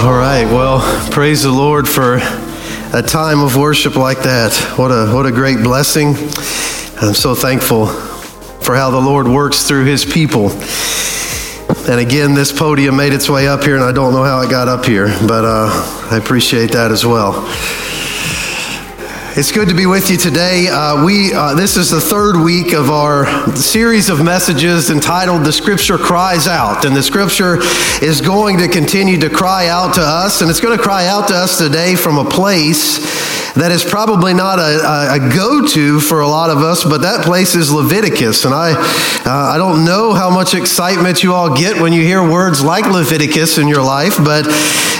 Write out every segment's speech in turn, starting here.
All right. Well, praise the Lord for a time of worship like that. What a what a great blessing. I'm so thankful for how the Lord works through his people. And again, this podium made its way up here, and I don't know how it got up here, but uh, I appreciate that as well. It's good to be with you today. Uh, we uh, this is the third week of our series of messages entitled "The Scripture Cries Out," and the Scripture is going to continue to cry out to us, and it's going to cry out to us today from a place that is probably not a, a go-to for a lot of us, but that place is Leviticus, and I uh, I don't know how much excitement you all get when you hear words like Leviticus in your life, but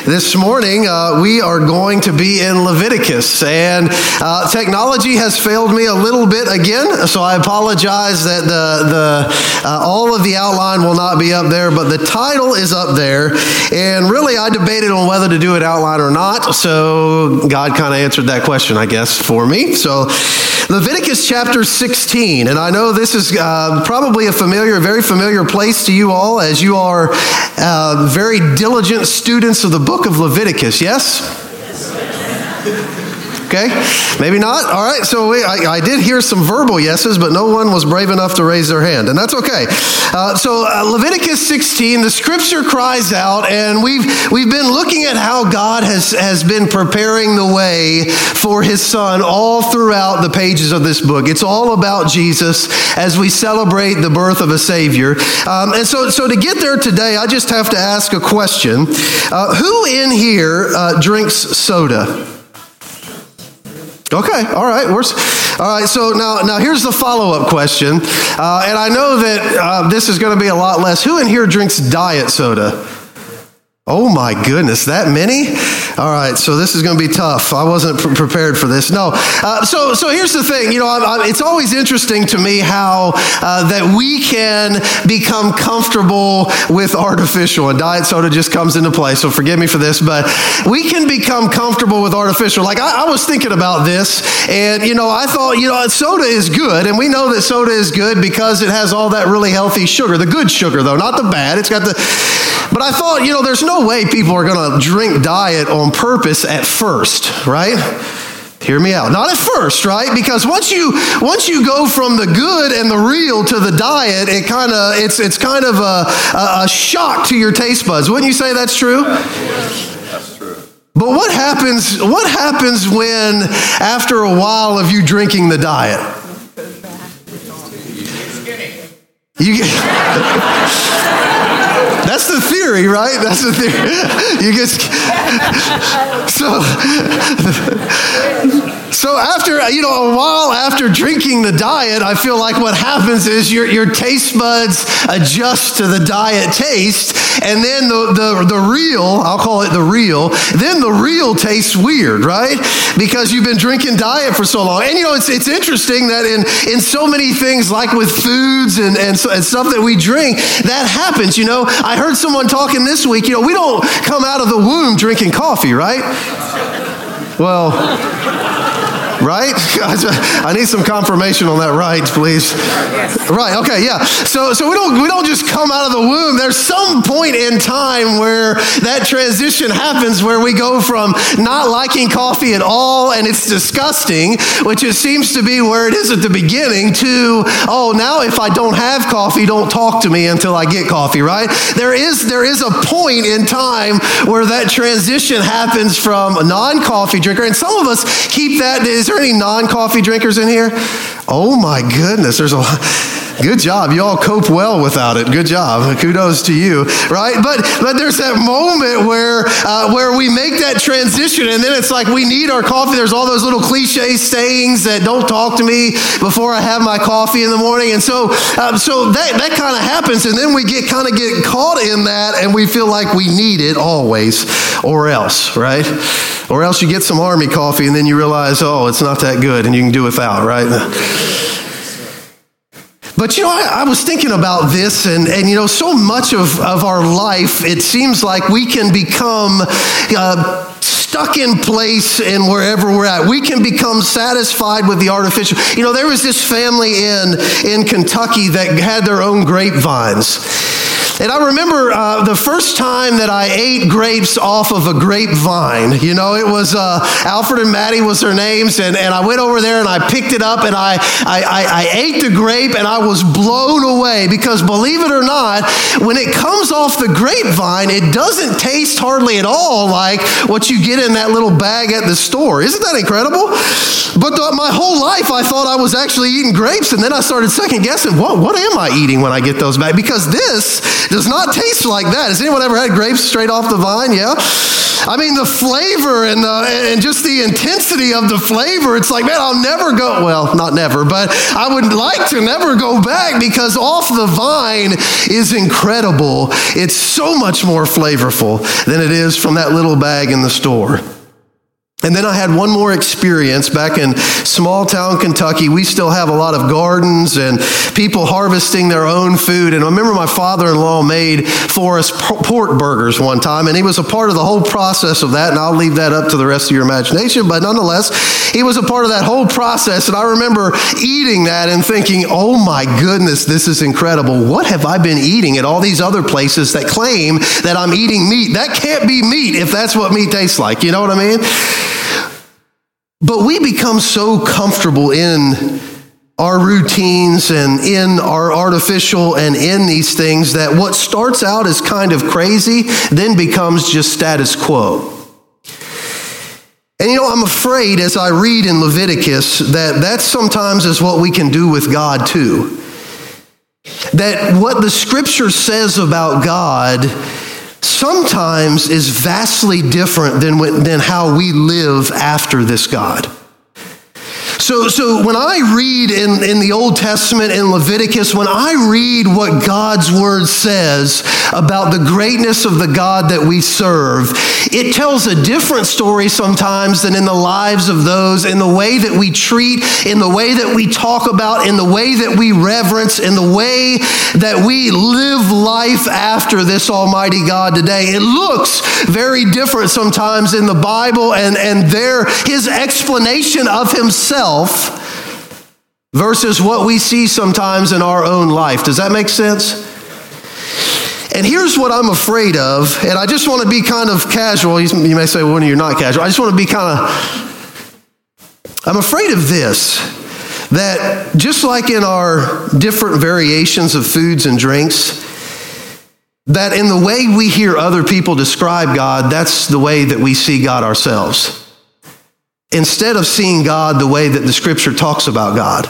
this morning uh, we are going to be in Leviticus, and uh, technology has failed me a little bit again, so I apologize that the, the uh, all of the outline will not be up there, but the title is up there. And really, I debated on whether to do it outline or not, so God kind of answered that question, I guess, for me. So, Leviticus chapter 16, and I know this is uh, probably a familiar, very familiar place to you all as you are uh, very diligent students of the book of Leviticus, yes? Okay, maybe not. All right, so we, I, I, did hear some verbal yeses, but no one was brave enough to raise their hand, and that's okay. Uh, so uh, Leviticus 16, the scripture cries out, and we've we've been looking at how God has has been preparing the way for His Son all throughout the pages of this book. It's all about Jesus as we celebrate the birth of a Savior. Um, and so, so to get there today, I just have to ask a question: uh, Who in here uh, drinks soda? Okay, all right. We're, all right, so now, now here's the follow up question. Uh, and I know that uh, this is going to be a lot less. Who in here drinks diet soda? Oh my goodness, that many? All right, so this is going to be tough. I wasn't pre- prepared for this. No, uh, so so here's the thing. You know, I'm, I'm, it's always interesting to me how uh, that we can become comfortable with artificial, and diet soda just comes into play. So forgive me for this, but we can become comfortable with artificial. Like I, I was thinking about this, and you know, I thought, you know, soda is good, and we know that soda is good because it has all that really healthy sugar, the good sugar though, not the bad. It's got the but I thought, you know, there's no way people are going to drink diet on purpose at first, right? Hear me out. Not at first, right? Because once you once you go from the good and the real to the diet, it kind of it's it's kind of a, a, a shock to your taste buds. Wouldn't you say that's true? That's true. But what happens what happens when after a while of you drinking the diet? You get That's the theory, right? That's the theory. You get so so after you know a while after drinking the diet, I feel like what happens is your your taste buds adjust to the diet taste, and then the the the real, I'll call it the real, then the real tastes weird, right? Because you've been drinking diet for so long, and you know it's it's interesting that in in so many things like with foods and and, and stuff that we drink, that happens. You know, I heard someone talking this week, you know, we don't come out of the womb drinking coffee, right? Well, right? I need some confirmation on that right, please. Right, okay, yeah. So so we don't we don't just come out of the womb. There's some point in time where that transition happens where we go from not liking coffee at all and it's disgusting, which it seems to be where it is at the beginning, to oh, now if I don't have coffee, don't talk to me until I get coffee, right? There is there is a point in time where that transition happens from a non-coffee drinker, and some of us keep that is there any non coffee drinkers in here? Oh my goodness, there's a lot. Good job. You all cope well without it. Good job. Kudos to you, right? But but there's that moment where uh, where we make that transition, and then it's like we need our coffee. There's all those little cliche sayings that don't talk to me before I have my coffee in the morning, and so um, so that that kind of happens, and then we get kind of get caught in that, and we feel like we need it always, or else, right? Or else you get some army coffee, and then you realize, oh, it's not that good, and you can do without, right? But you know, I, I, was thinking about this, and, and you know, so much of, of our life, it seems like we can become uh, stuck in place in wherever we're at. We can become satisfied with the artificial. You know, there was this family in, in Kentucky that had their own grapevines. And I remember uh, the first time that I ate grapes off of a grapevine. You know, it was uh, Alfred and Maddie was their names, and, and I went over there and I picked it up and I, I, I, I ate the grape and I was blown away because believe it or not, when it comes off the grapevine, it doesn't taste hardly at all like what you get in that little bag at the store. Isn't that incredible? But the, my whole life I thought I was actually eating grapes, and then I started second guessing, what, what am I eating when I get those back? Because this does not taste like that. Has anyone ever had grapes straight off the vine? Yeah. I mean, the flavor and, the, and just the intensity of the flavor, it's like, man, I'll never go, well, not never, but I would like to never go back because off the vine is incredible. It's so much more flavorful than it is from that little bag in the store. And then I had one more experience back in small town Kentucky. We still have a lot of gardens and people harvesting their own food. And I remember my father in law made for us pork burgers one time, and he was a part of the whole process of that. And I'll leave that up to the rest of your imagination. But nonetheless, he was a part of that whole process. And I remember eating that and thinking, oh my goodness, this is incredible. What have I been eating at all these other places that claim that I'm eating meat? That can't be meat if that's what meat tastes like. You know what I mean? But we become so comfortable in our routines and in our artificial and in these things that what starts out as kind of crazy then becomes just status quo. And you know, I'm afraid as I read in Leviticus that that sometimes is what we can do with God too. That what the scripture says about God sometimes is vastly different than, than how we live after this God. So, so when I read in, in the Old Testament in Leviticus, when I read what God's word says about the greatness of the God that we serve, it tells a different story sometimes than in the lives of those, in the way that we treat, in the way that we talk about, in the way that we reverence, in the way that we live life after this Almighty God today. It looks very different sometimes in the Bible and, and there, his explanation of himself himself versus what we see sometimes in our own life. Does that make sense? And here's what I'm afraid of, and I just want to be kind of casual. You may say, well, you're not casual. I just want to be kind of, I'm afraid of this that just like in our different variations of foods and drinks, that in the way we hear other people describe God, that's the way that we see God ourselves instead of seeing God the way that the scripture talks about God.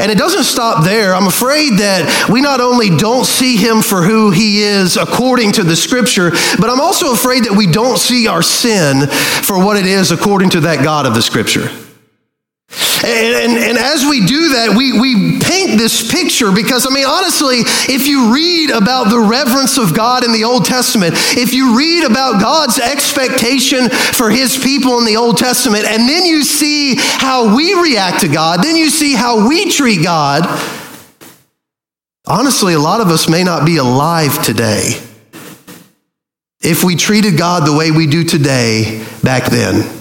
And it doesn't stop there. I'm afraid that we not only don't see him for who he is according to the scripture, but I'm also afraid that we don't see our sin for what it is according to that God of the scripture. And, and, and, as we do that, we, we paint this picture because, I mean, honestly, if you read about the reverence of God in the Old Testament, if you read about God's expectation for his people in the Old Testament, and then you see how we react to God, then you see how we treat God, honestly, a lot of us may not be alive today if we treated God the way we do today back then.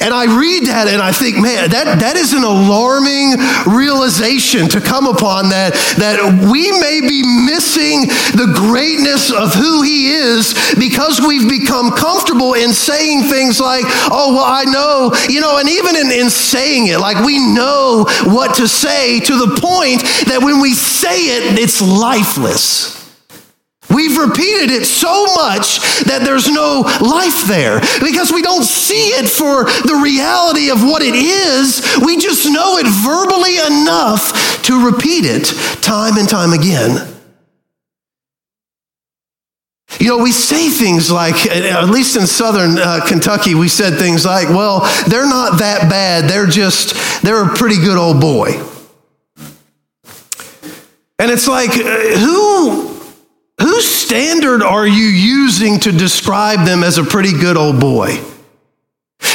And I read that and I think, man, that, that is an alarming realization to come upon that, that we may be missing the greatness of who he is because we've become comfortable in saying things like, oh, well, I know, you know, and even in, in saying it, like we know what to say to the point that when we say it, it's lifeless. We've repeated it so much that there's no life there because we don't see it for the reality of what it is. We just know it verbally enough to repeat it time and time again. You know, we say things like, at least in southern uh, Kentucky, we said things like, well, they're not that bad. They're just, they're a pretty good old boy. And it's like, uh, who standard are you using to describe them as a pretty good old boy?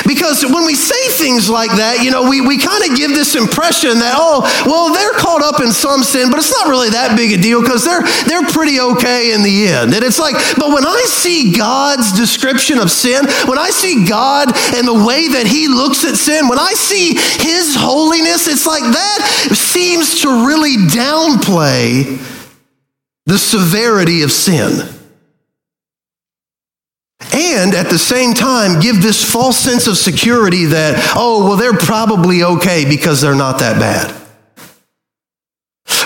Because when we say things like that, you know, we, we kind of give this impression that, oh, well, they're caught up in some sin, but it's not really that big a deal because they're, they're pretty okay in the end. And it's like, but when I see God's description of sin, when I see God and the way that he looks at sin, when I see his holiness, it's like that seems to really downplay the severity of sin. And at the same time, give this false sense of security that, oh, well, they're probably okay because they're not that bad.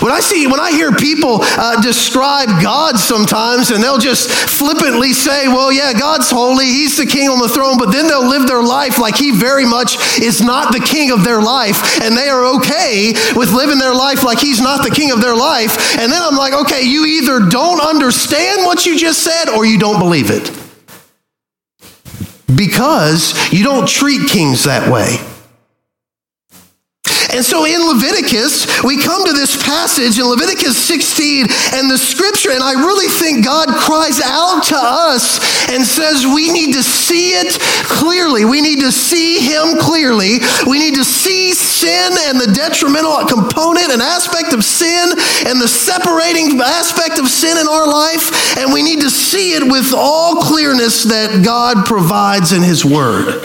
When I see, when I hear people uh, describe God sometimes, and they'll just flippantly say, well, yeah, God's holy, He's the king on the throne, but then they'll live their life like He very much is not the king of their life, and they are okay with living their life like He's not the king of their life. And then I'm like, okay, you either don't understand what you just said or you don't believe it. Because you don't treat kings that way. And so in Leviticus, we come to this passage in Leviticus 16 and the scripture, and I really think God cries out to us and says we need to see it clearly. We need to see Him clearly. We need to see sin and the detrimental component and aspect of sin and the separating aspect of sin in our life. And we need to see it with all clearness that God provides in His Word.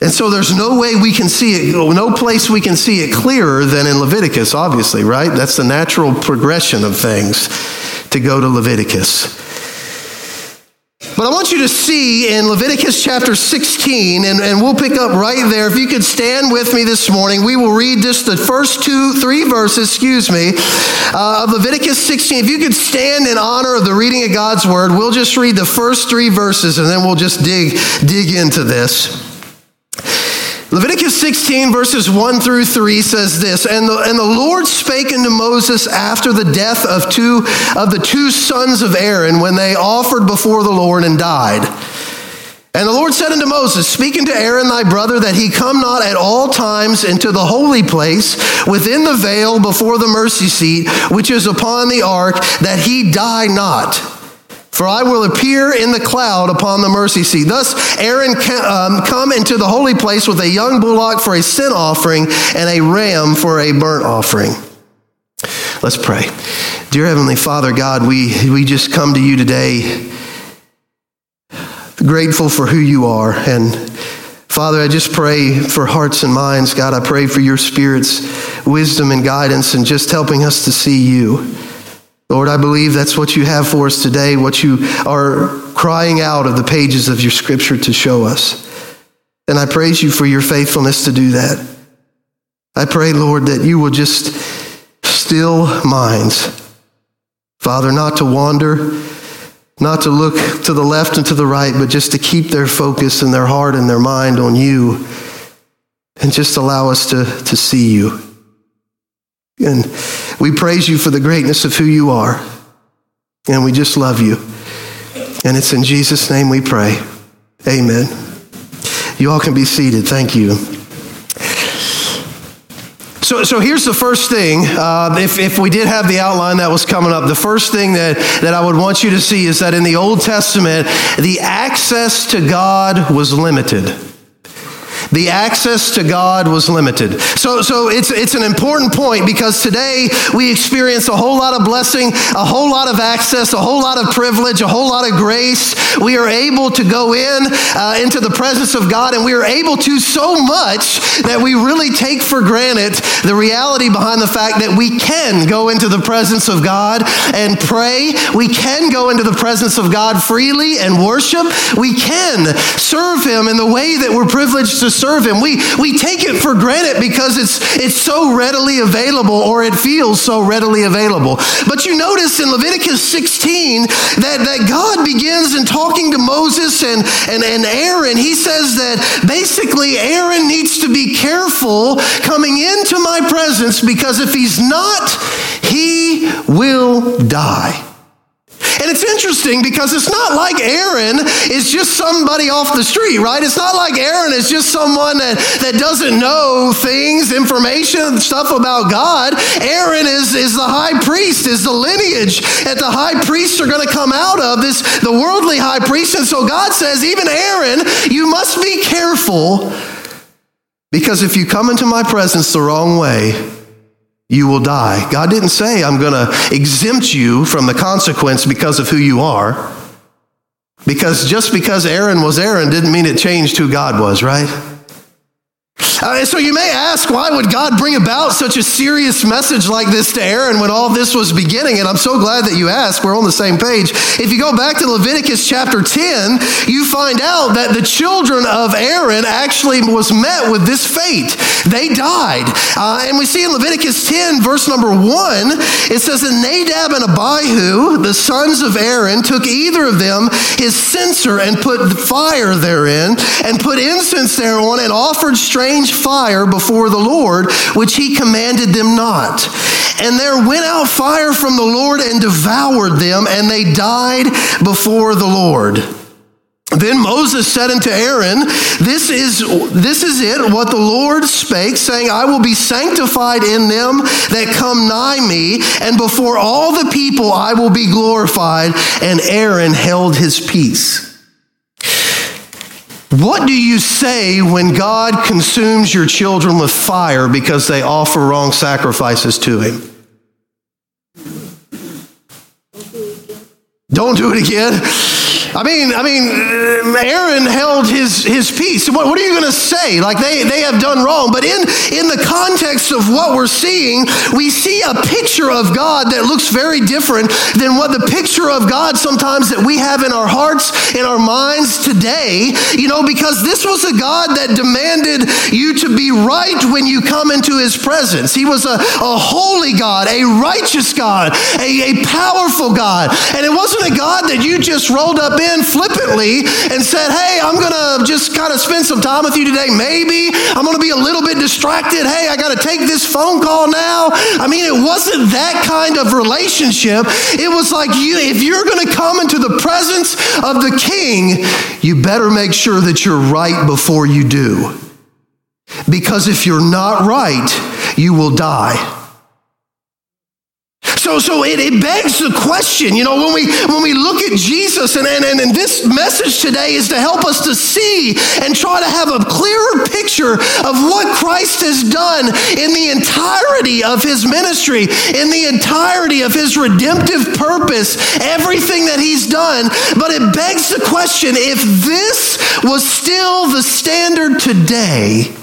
And so there's no way we can see it, no place we can see it clearer than in Leviticus, obviously, right? That's the natural progression of things to go to Leviticus. But I want you to see in Leviticus chapter 16, and, and we'll pick up right there. If you could stand with me this morning, we will read just the first two, three verses, excuse me, uh, of Leviticus 16. If you could stand in honor of the reading of God's word, we'll just read the first three verses and then we'll just dig, dig into this. Leviticus 16, verses 1 through 3 says this and the, and the Lord spake unto Moses after the death of two of the two sons of Aaron when they offered before the Lord and died. And the Lord said unto Moses, Speak unto Aaron thy brother that he come not at all times into the holy place within the veil before the mercy seat, which is upon the ark, that he die not. For I will appear in the cloud upon the mercy seat. Thus Aaron um, come into the holy place with a young bullock for a sin offering and a ram for a burnt offering. Let's pray. Dear Heavenly Father, God, we, we just come to you today grateful for who you are. And Father, I just pray for hearts and minds. God, I pray for your Spirit's wisdom and guidance and just helping us to see you. Lord, I believe that's what you have for us today, what you are crying out of the pages of your scripture to show us. And I praise you for your faithfulness to do that. I pray, Lord, that you will just still minds. Father, not to wander, not to look to the left and to the right, but just to keep their focus and their heart and their mind on you and just allow us to, to see you. And we praise you for the greatness of who you are. And we just love you. And it's in Jesus' name we pray. Amen. You all can be seated. Thank you. So, so here's the first thing. Uh, if, if we did have the outline that was coming up, the first thing that, that I would want you to see is that in the Old Testament, the access to God was limited. The access to God was limited. So, so it's, it's an important point because today we experience a whole lot of blessing, a whole lot of access, a whole lot of privilege, a whole lot of grace. We are able to go in uh, into the presence of God and we are able to so much that we really take for granted the reality behind the fact that we can go into the presence of God and pray. We can go into the presence of God freely and worship. We can serve Him in the way that we're privileged to serve him. We, we take it for granted because it's, it's so readily available or it feels so readily available. But you notice in Leviticus 16 that, that God begins in talking to Moses and, and, and Aaron. He says that basically Aaron needs to be careful coming into my presence because if he's not, he will die. And it's interesting because it's not like Aaron is just somebody off the street, right? It's not like Aaron is just someone that, that doesn't know things, information, stuff about God. Aaron is, is the high priest, is the lineage that the high priests are going to come out of, this the worldly high priest. And so God says, even Aaron, you must be careful because if you come into my presence the wrong way, you will die. God didn't say, I'm going to exempt you from the consequence because of who you are. Because just because Aaron was Aaron didn't mean it changed who God was, right? Uh, so you may ask, why would God bring about such a serious message like this to Aaron when all this was beginning? And I'm so glad that you asked. We're on the same page. If you go back to Leviticus chapter 10, you find out that the children of Aaron actually was met with this fate. They died. Uh, and we see in Leviticus 10, verse number 1, it says, And Nadab and Abihu, the sons of Aaron, took either of them his censer and put fire therein, and put incense thereon, and offered strange fire before the Lord, which he commanded them not. And there went out fire from the Lord and devoured them, and they died before the Lord. Then Moses said unto Aaron, This is, this is it, what the Lord spake, saying, I will be sanctified in them that come nigh me, and before all the people I will be glorified. And Aaron held his peace. What do you say when God consumes your children with fire because they offer wrong sacrifices to Him? Don't do it again. I mean, I mean, Aaron held his, his peace. What, what are you going to say? Like they, they have done wrong. But in, in the context of what we're seeing, we see a picture of God that looks very different than what the picture of God sometimes that we have in our hearts, in our minds today. You know, because this was a God that demanded you to be right when you come into his presence. He was a, a holy God, a righteous God, a, a powerful God. And it wasn't a God that you just rolled up in in flippantly and said, Hey, I'm going to just kind of spend some time with you today. Maybe I'm going to be a little bit distracted. Hey, I got to take this phone call now. I mean, it wasn't that kind of relationship. It was like you, if you're going to come into the presence of the king, you better make sure that you're right before you do. Because if you're not right, you will die. So, so it, it begs the question, you know, when we when we look at Jesus, and, and, and this message today is to help us to see and try to have a clearer picture of what Christ has done in the entirety of his ministry, in the entirety of his redemptive purpose, everything that he's done. But it begs the question if this was still the standard today,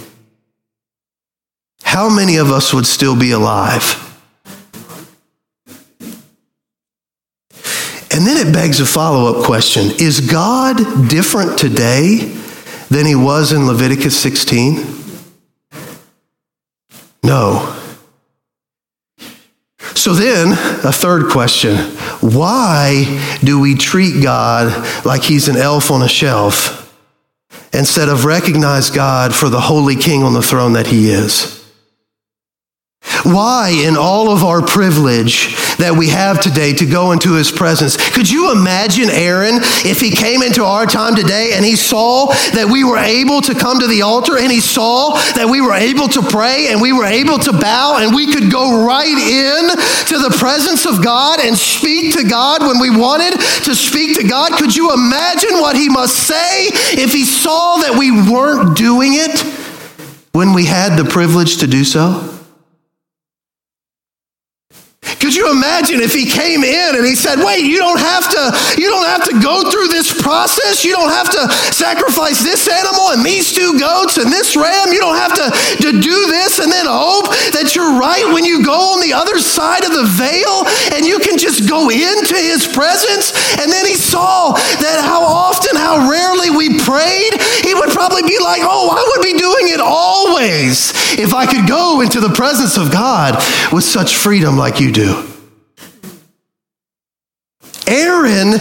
how many of us would still be alive? And then it begs a follow up question Is God different today than he was in Leviticus 16? No. So then, a third question Why do we treat God like he's an elf on a shelf instead of recognize God for the holy king on the throne that he is? Why, in all of our privilege that we have today to go into his presence, could you imagine Aaron if he came into our time today and he saw that we were able to come to the altar and he saw that we were able to pray and we were able to bow and we could go right in to the presence of God and speak to God when we wanted to speak to God? Could you imagine what he must say if he saw that we weren't doing it when we had the privilege to do so? Could you imagine if he came in and he said, "Wait, you don't have to you don't have to go through this process. You don't have to sacrifice this animal and these two goats and this ram. You don't have to, to do this and then hope that you're right when you go on the other side of the veil and you can just go into his presence." And then he saw that how often, how rarely we prayed. He would probably be like, "Oh, I would be doing it always if I could go into the presence of God with such freedom like you do." Aaron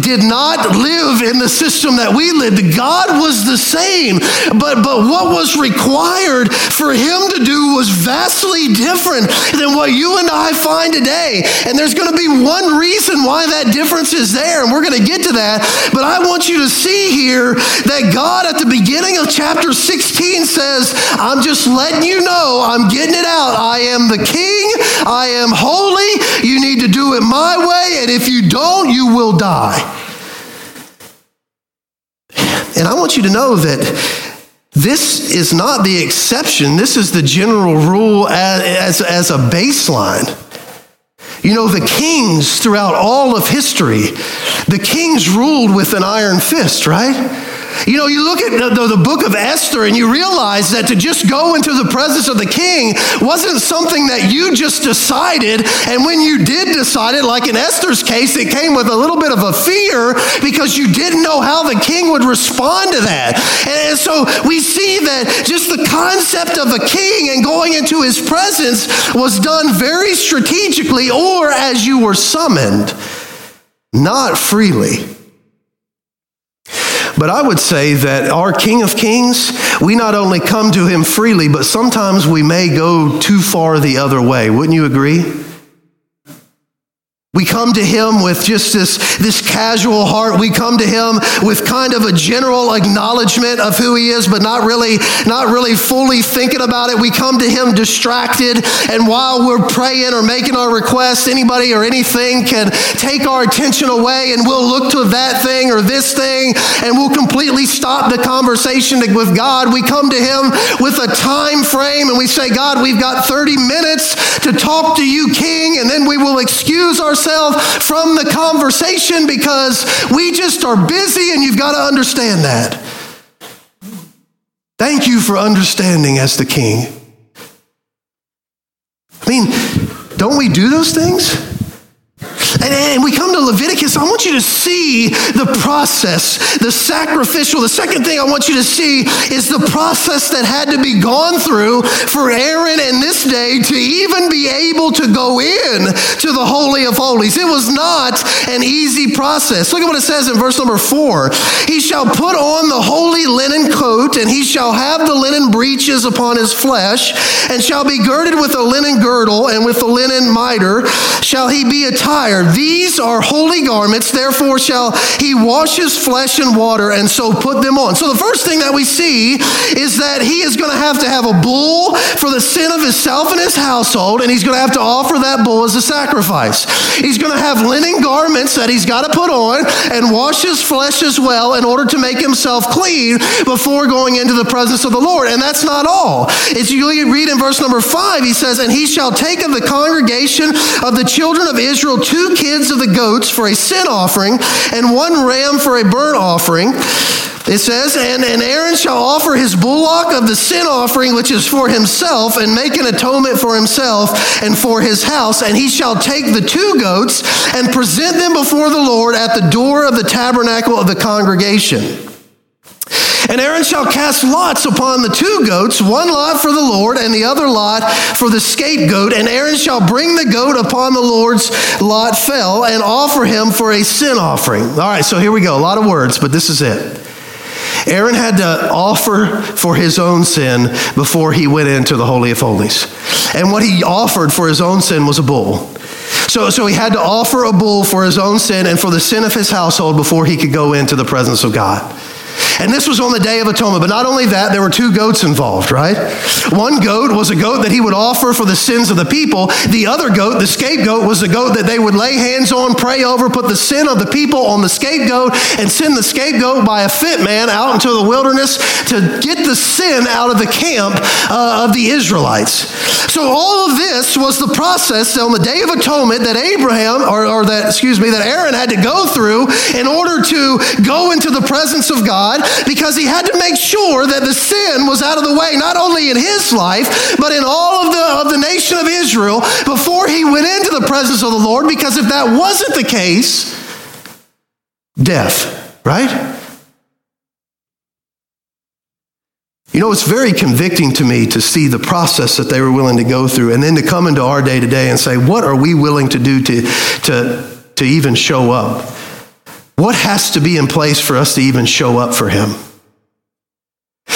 did not live in the system that we lived. God was the same, but, but what was required for him to do was vastly different than what you and I find today. And there's going to be one reason why that difference is there, and we're going to get to that. But I want you to see here that God at the beginning of chapter 16 says, I'm just letting you know, I'm getting it out. I am the king, I am holy. You need to do it my way, and if you don't, you will die. And I want you to know that this is not the exception, this is the general rule as, as, as a baseline. You know, the kings throughout all of history, the kings ruled with an iron fist, right? You know, you look at the, the, the, book of Esther and you realize that to just go into the presence of the king wasn't something that you just decided. And when you did decide it, like in Esther's case, it came with a little bit of a fear because you didn't know how the king would respond to that. And, and so we see that just the concept of a king and going into his presence was done very strategically or as you were summoned, not freely. But I would say that our King of Kings, we not only come to him freely, but sometimes we may go too far the other way. Wouldn't you agree? We come to him with just this, this casual heart. We come to him with kind of a general acknowledgement of who he is, but not really, not really fully thinking about it. We come to him distracted. And while we're praying or making our requests, anybody or anything can take our attention away and we'll look to that thing or this thing and we'll completely stop the conversation with God. We come to him with a time frame and we say, God, we've got 30 minutes to talk to you, King, and then we will excuse ourselves from the conversation because we just are busy and you've got to understand that. Thank you for understanding as the king. I mean, don't we do those things? And, we come to Leviticus, I want you to see the process, the sacrificial. The second thing I want you to see is the process that had to be gone through for Aaron in this day to even be able to go in to the Holy of Holies. It was not an easy process. Look at what it says in verse number four. He shall put on the holy linen coat, and he shall have the linen breeches upon his flesh, and shall be girded with a linen girdle, and with the linen mitre shall he be attired these are holy garments, therefore shall he wash his flesh in water and so put them on. So the first thing that we see is that he is going to have to have a bull for the sin of himself and his household, and he's going to have to offer that bull as a sacrifice. He's going to have linen garments that he's got to put on and wash his flesh as well in order to make himself clean before going into the presence of the Lord. And that's not all. As you read in verse number five, he says, And he shall take of the congregation of the children of Israel two kids of the goats for a sin offering, and one ram for a burnt offering. It says, and, and Aaron shall offer his bullock of the sin offering, which is for himself, and make an atonement for himself and for his house. And he shall take the two goats and present them before the Lord at the door of the tabernacle of the congregation. And Aaron shall cast lots upon the two goats, one lot for the Lord and the other lot for the scapegoat. And Aaron shall bring the goat upon the Lord's lot fell and offer him for a sin offering. All right, so here we go. A lot of words, but this is it. Aaron had to offer for his own sin before he went into the Holy of Holies. And what he offered for his own sin was a bull. So, so he had to offer a bull for his own sin and for the sin of his household before he could go into the presence of God. And this was on the Day of Atonement. But not only that, there were two goats involved, right? One goat was a goat that he would offer for the sins of the people. The other goat, the scapegoat, was a goat that they would lay hands on, pray over, put the sin of the people on the scapegoat, and send the scapegoat by a fit man out into the wilderness to get the sin out of the camp uh, of the Israelites. So all of this was the process on the Day of Atonement that Abraham, or, or that, excuse me, that Aaron had to go through in order to go into the presence of God God because he had to make sure that the sin was out of the way, not only in his life, but in all of the, of the nation of Israel before he went into the presence of the Lord. Because if that wasn't the case, death, right? You know, it's very convicting to me to see the process that they were willing to go through and then to come into our day to day and say, what are we willing to do to, to, to even show up? What has to be in place for us to even show up for him?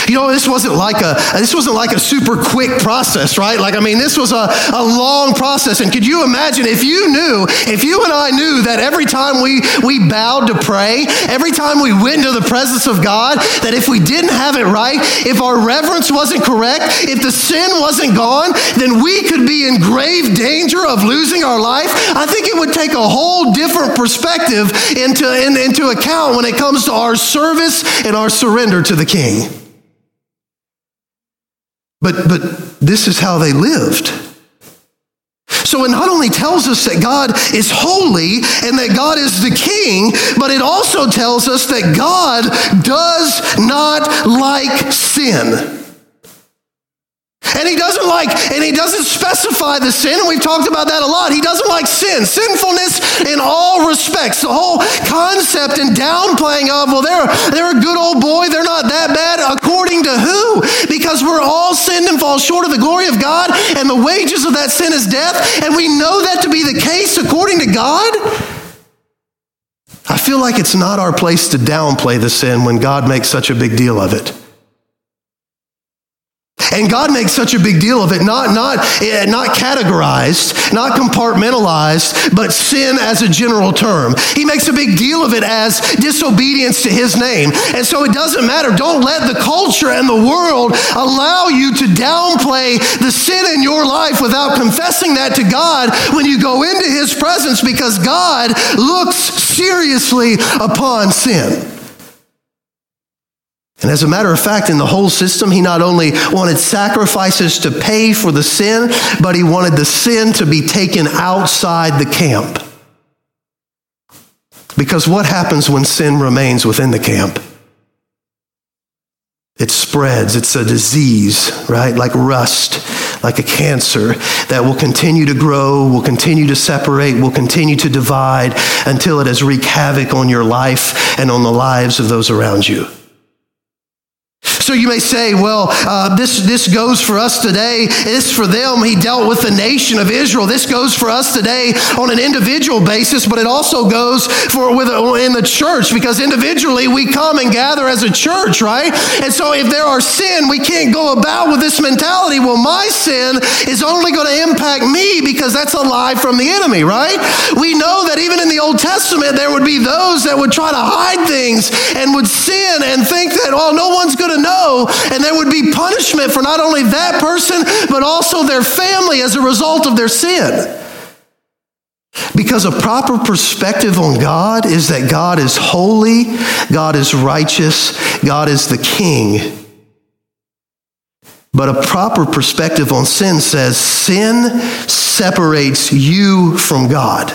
You know, this wasn't like a this wasn't like a super quick process, right? Like, I mean, this was a, a long process. And could you imagine if you knew, if you and I knew that every time we we bowed to pray, every time we went into the presence of God, that if we didn't have it right, if our reverence wasn't correct, if the sin wasn't gone, then we could be in grave danger of losing our life. I think it would take a whole different perspective into, in, into account when it comes to our service and our surrender to the King. But, but this is how they lived. So it not only tells us that God is holy and that God is the king, but it also tells us that God does not like sin. And he doesn't like, and he doesn't specify the sin, and we've talked about that a lot. He doesn't like sin, sinfulness in all respects. The whole concept and downplaying of, well, they're, they're a good old boy, they're not that bad. According to who? Because we're all sinned and fall short of the glory of God, and the wages of that sin is death, and we know that to be the case according to God. I feel like it's not our place to downplay the sin when God makes such a big deal of it. And God makes such a big deal of it, not, not, eh, not categorized, not compartmentalized, but sin as a general term. He makes a big deal of it as disobedience to his name. And so it doesn't matter. Don't let the culture and the world allow you to downplay the sin in your life without confessing that to God when you go into his presence because God looks seriously upon sin. And as a matter of fact, in the whole system, he not only wanted sacrifices to pay for the sin, but he wanted the sin to be taken outside the camp. Because what happens when sin remains within the camp? It spreads. It's a disease, right? Like rust, like a cancer that will continue to grow, will continue to separate, will continue to divide until it has wreaked havoc on your life and on the lives of those around you. So you may say, well, uh, this, this goes for us today. This for them. He dealt with the nation of Israel. This goes for us today on an individual basis, but it also goes for with in the church because individually we come and gather as a church, right? And so if there are sin, we can't go about with this mentality. Well, my sin is only going to impact me because that's a lie from the enemy, right? We know that even in the Old Testament, there would be those that would try to hide things and would sin and think that, oh, no one's going to know and there would be punishment for not only that person, but also their family as a result of their sin. Because a proper perspective on God is that God is holy, God is righteous, God is the king. But a proper perspective on sin says sin separates you from God.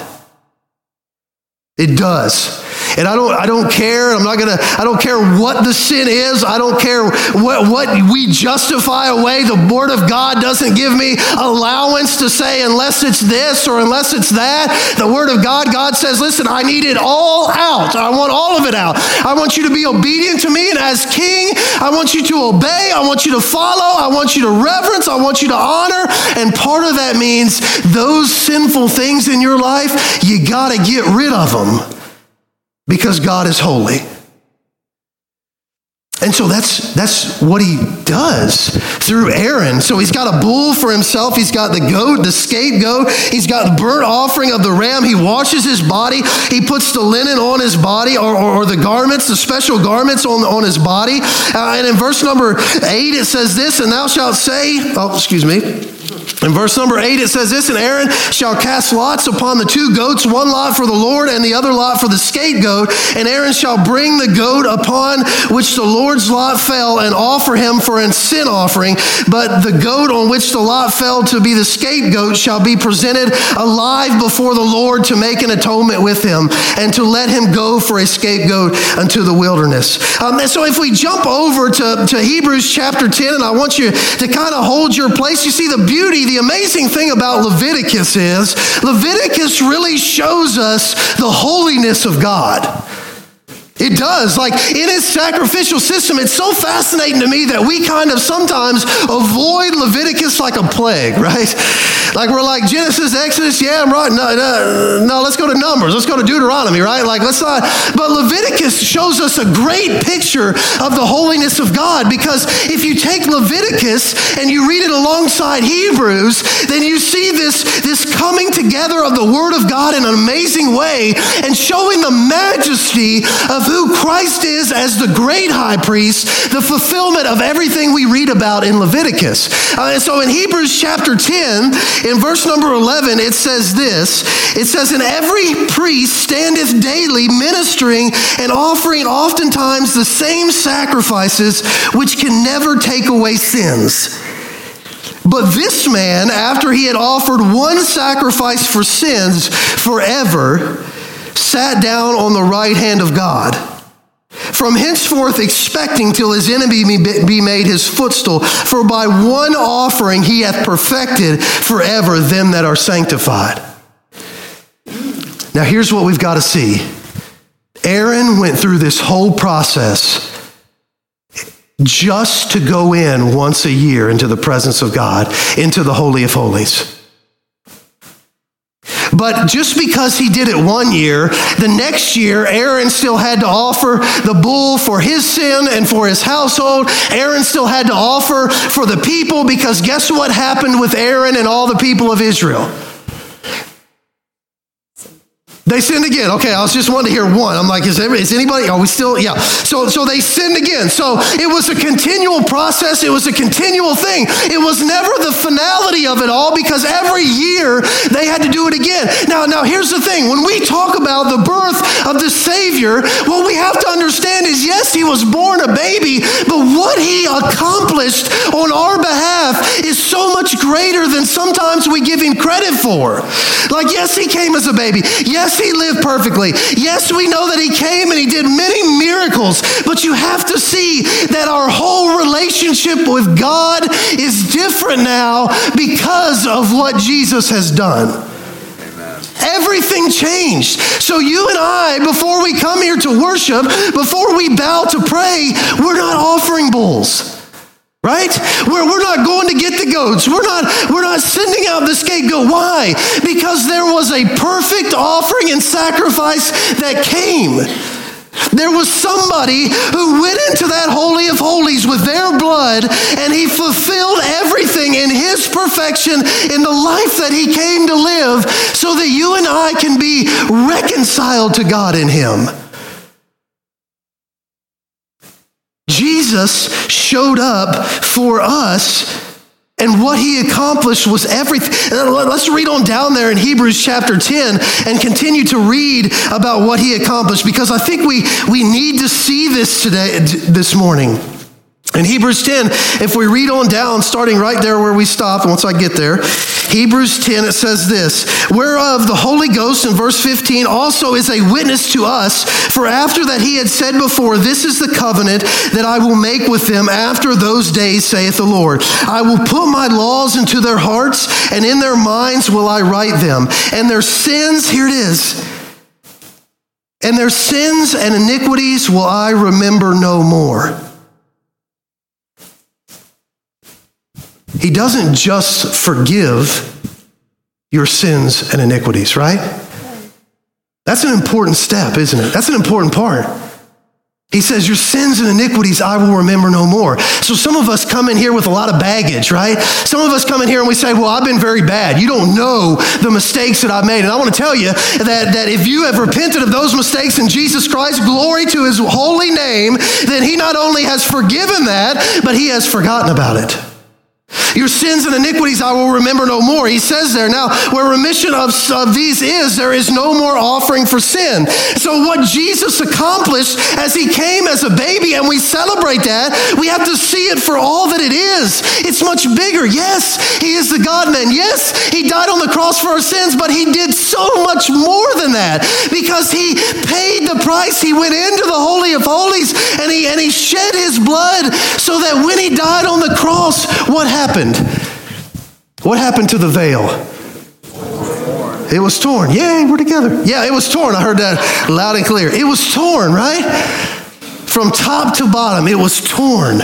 It does. And I don't, I don't care. I'm not gonna, I don't care what the sin is. I don't care what, what we justify away. The word of God doesn't give me allowance to say unless it's this or unless it's that. The word of God, God says, listen, I need it all out. I want all of it out. I want you to be obedient to me. And as king, I want you to obey. I want you to follow. I want you to reverence. I want you to honor. And part of that means those sinful things in your life, you got to get rid of them because God is holy. And so that's, that's what he does through Aaron. So he's got a bull for himself. He's got the goat, the scapegoat. He's got the burnt offering of the ram. He washes his body. He puts the linen on his body or, or, or the garments, the special garments on, on his body. Uh, and in verse number eight, it says this, and thou shalt say, oh, excuse me. In verse number eight, it says this, and Aaron shall cast lots upon the two goats, one lot for the Lord and the other lot for the scapegoat. And Aaron shall bring the goat upon which the Lord's lot fell and offer him for a sin offering. But the goat on which the lot fell to be the scapegoat shall be presented alive before the Lord to make an atonement with him and to let him go for a scapegoat unto the wilderness. Um, and so if we jump over to, to Hebrews chapter 10, and I want you to kind of hold your place, you see the beauty, the amazing thing about Leviticus is Leviticus really shows us the holiness of God. It does. Like in its sacrificial system, it's so fascinating to me that we kind of sometimes avoid Leviticus like a plague, right? Like we're like Genesis, Exodus, yeah, I'm right. No, no, no, let's go to Numbers. Let's go to Deuteronomy, right? Like let's not. But Leviticus shows us a great picture of the holiness of God because if you take Leviticus and you read it alongside Hebrews, then you see this, this coming together of the Word of God in an amazing way and showing the majesty of who Christ is as the great high priest, the fulfillment of everything we read about in Leviticus. Uh, and so in Hebrews chapter 10, in verse number 11, it says this It says, And every priest standeth daily ministering and offering oftentimes the same sacrifices which can never take away sins. But this man, after he had offered one sacrifice for sins forever, sat down on the right hand of God. From henceforth, expecting till his enemy be made his footstool. For by one offering he hath perfected forever them that are sanctified. Now, here's what we've got to see Aaron went through this whole process just to go in once a year into the presence of God, into the Holy of Holies. But just because he did it one year, the next year, Aaron still had to offer the bull for his sin and for his household. Aaron still had to offer for the people because guess what happened with Aaron and all the people of Israel? They sinned again. Okay, I was just wanting to hear one. I'm like, is, is anybody, are we still, yeah. So, so they sinned again. So it was a continual process. It was a continual thing. It was never the finality of it all because every year they had to do it again. Now, now here's the thing. When we talk about the birth of the Savior, what we have to understand is yes, he was born a baby, but what he accomplished on our behalf is so much greater than sometimes we give him credit for. Like, yes, he came as a baby. Yes, Yes, he lived perfectly. Yes, we know that he came and he did many miracles, but you have to see that our whole relationship with God is different now because of what Jesus has done. Everything changed. So, you and I, before we come here to worship, before we bow to pray, we're not offering bulls. Right? We're, we're not going to get the goats. We're not, we're not sending out the scapegoat. Why? Because there was a perfect offering and sacrifice that came. There was somebody who went into that Holy of Holies with their blood and he fulfilled everything in his perfection in the life that he came to live so that you and I can be reconciled to God in him. Jesus showed up for us and what he accomplished was everything. Let's read on down there in Hebrews chapter 10 and continue to read about what he accomplished because I think we, we need to see this today, this morning. In Hebrews 10, if we read on down, starting right there where we stopped, once I get there, Hebrews 10, it says this, whereof the Holy Ghost in verse 15 also is a witness to us, for after that he had said before, This is the covenant that I will make with them after those days, saith the Lord. I will put my laws into their hearts, and in their minds will I write them. And their sins, here it is, and their sins and iniquities will I remember no more. He doesn't just forgive your sins and iniquities, right? That's an important step, isn't it? That's an important part. He says, Your sins and iniquities I will remember no more. So some of us come in here with a lot of baggage, right? Some of us come in here and we say, Well, I've been very bad. You don't know the mistakes that I've made. And I want to tell you that, that if you have repented of those mistakes in Jesus Christ, glory to his holy name, then he not only has forgiven that, but he has forgotten about it. Your sins and iniquities I will remember no more. He says there, now, where remission of, of these is, there is no more offering for sin. So, what Jesus accomplished as he came as a baby, and we celebrate that, we have to see it for all that it is. It's much bigger. Yes, he is the God man. Yes, he died on the cross for our sins, but he did so much more than that because he paid the price. He went into the Holy of Holies and he, and he shed his blood so that when he died on the cross, what happened? What happened to the veil? It was torn. Yay, we're together. Yeah, it was torn. I heard that loud and clear. It was torn, right? From top to bottom, it was torn.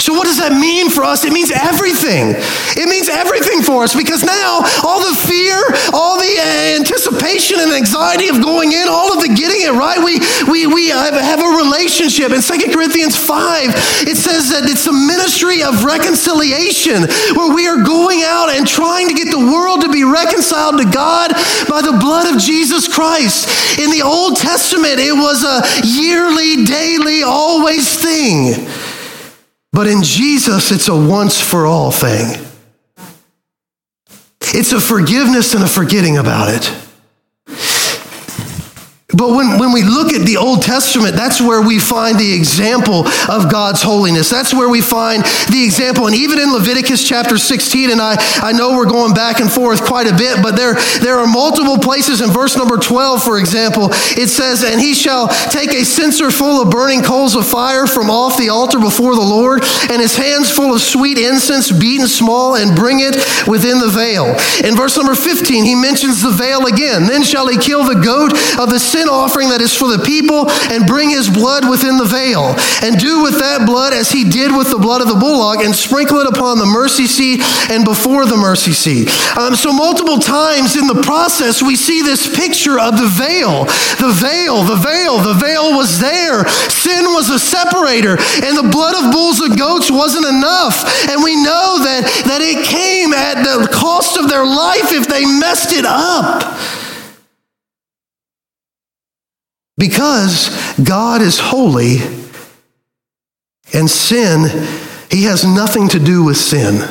So, what does that mean for us? It means everything. It means everything for us because now all the fear, all the anticipation and anxiety of going in, all of the getting it right, we, we, we uh, have a relationship. In 2 Corinthians 5, it says that it's a ministry of reconciliation where we are going out and trying to get the world to be reconciled to God by the blood of Jesus Christ. In the Old Testament, it was a yearly, daily, always thing. But in Jesus, it's a once for all thing. It's a forgiveness and a forgetting about it. But when, when we look at the Old Testament, that's where we find the example of God's holiness. That's where we find the example. And even in Leviticus chapter 16, and I, I know we're going back and forth quite a bit, but there, there are multiple places in verse number 12, for example, it says, And he shall take a censer full of burning coals of fire from off the altar before the Lord, and his hands full of sweet incense, beaten small, and bring it within the veil. In verse number 15, he mentions the veil again. Then shall he kill the goat of the sin offering that is for the people and bring his blood within the veil and do with that blood as he did with the blood of the bullock and sprinkle it upon the mercy seat and before the mercy seat. Um, so, multiple times in the process, we see this picture of the veil. The veil, the veil, the veil was there. Sin was a separator, and the blood of bulls and goats wasn't enough. And we know that, that it came at the cost of their life if they messed it up. Because God is holy and sin, He has nothing to do with sin.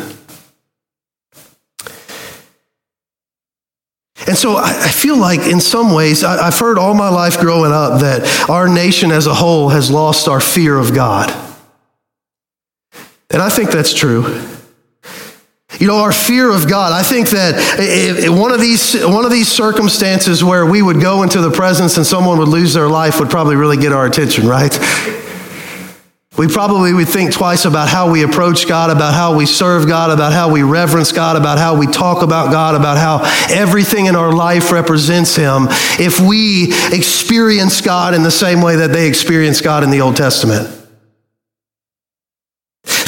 And so I feel like, in some ways, I've heard all my life growing up that our nation as a whole has lost our fear of God. And I think that's true. You know, our fear of God. I think that one of these one of these circumstances where we would go into the presence and someone would lose their life would probably really get our attention, right? We probably would think twice about how we approach God, about how we serve God, about how we reverence God, about how we talk about God, about how everything in our life represents Him if we experience God in the same way that they experienced God in the Old Testament.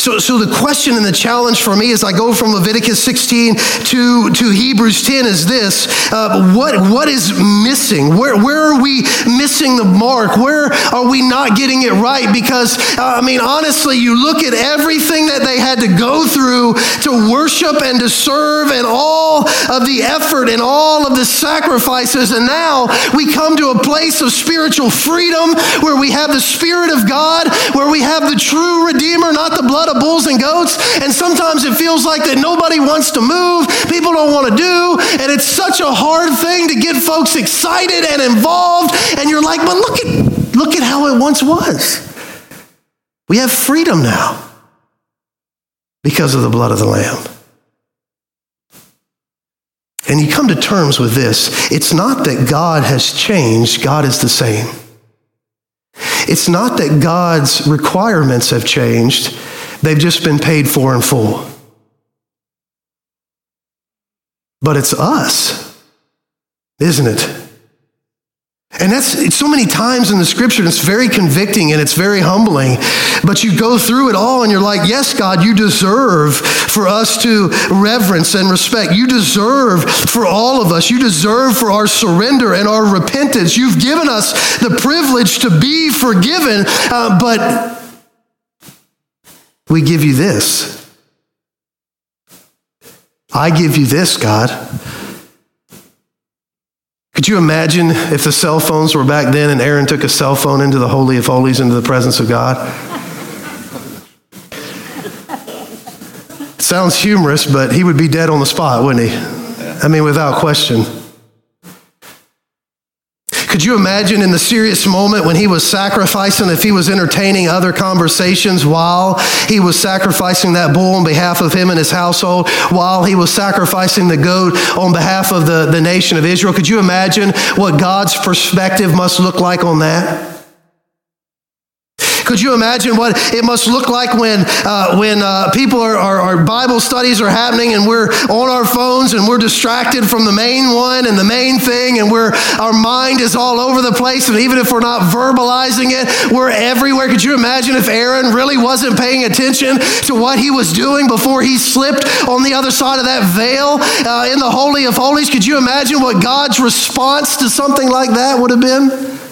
So, so the question and the challenge for me as I go from Leviticus 16 to, to Hebrews 10 is this uh, what, what is missing? Where, where are we missing the mark? Where are we not getting it right? Because, uh, I mean, honestly, you look at everything that they had to go through to worship and to serve and all of the effort and all of the sacrifices. And now we come to a place of spiritual freedom where we have the Spirit of God, where we have the true Redeemer, not the blood of bulls and goats. And sometimes it feels like that nobody wants to move, people don't want to do, and it's such a hard thing to get folks excited and involved. And you're like, but look at look at how it once was. We have freedom now because of the blood of the Lamb. And you come to terms with this. It's not that God has changed, God is the same. It's not that God's requirements have changed, They've just been paid for in full. But it's us, isn't it? And that's so many times in the scripture, it's very convicting and it's very humbling. But you go through it all and you're like, yes, God, you deserve for us to reverence and respect. You deserve for all of us. You deserve for our surrender and our repentance. You've given us the privilege to be forgiven. Uh, but we give you this. I give you this, God. Could you imagine if the cell phones were back then and Aaron took a cell phone into the Holy of Holies, into the presence of God? Sounds humorous, but he would be dead on the spot, wouldn't he? I mean, without question. Could you imagine in the serious moment when he was sacrificing, if he was entertaining other conversations while he was sacrificing that bull on behalf of him and his household, while he was sacrificing the goat on behalf of the, the nation of Israel? Could you imagine what God's perspective must look like on that? Could you imagine what it must look like when, uh, when uh, people are, are, our Bible studies are happening and we're on our phones and we're distracted from the main one and the main thing and we're, our mind is all over the place and even if we're not verbalizing it, we're everywhere. Could you imagine if Aaron really wasn't paying attention to what he was doing before he slipped on the other side of that veil uh, in the Holy of Holies? Could you imagine what God's response to something like that would have been?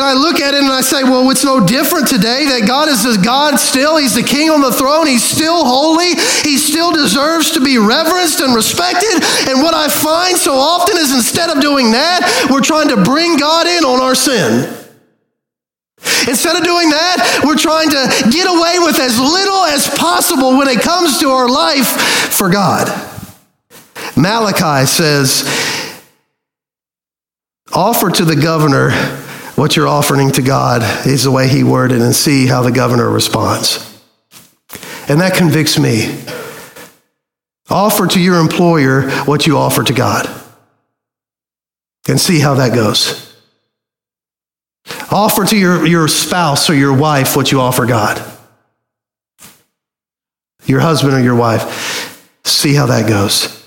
And I look at it and I say, well, it's no different today that God is God still. He's the king on the throne. He's still holy. He still deserves to be reverenced and respected. And what I find so often is instead of doing that, we're trying to bring God in on our sin. Instead of doing that, we're trying to get away with as little as possible when it comes to our life for God. Malachi says, Offer to the governor what you're offering to God, is the way he worded, and see how the governor responds. And that convicts me. Offer to your employer what you offer to God and see how that goes. Offer to your, your spouse or your wife what you offer God. Your husband or your wife. See how that goes.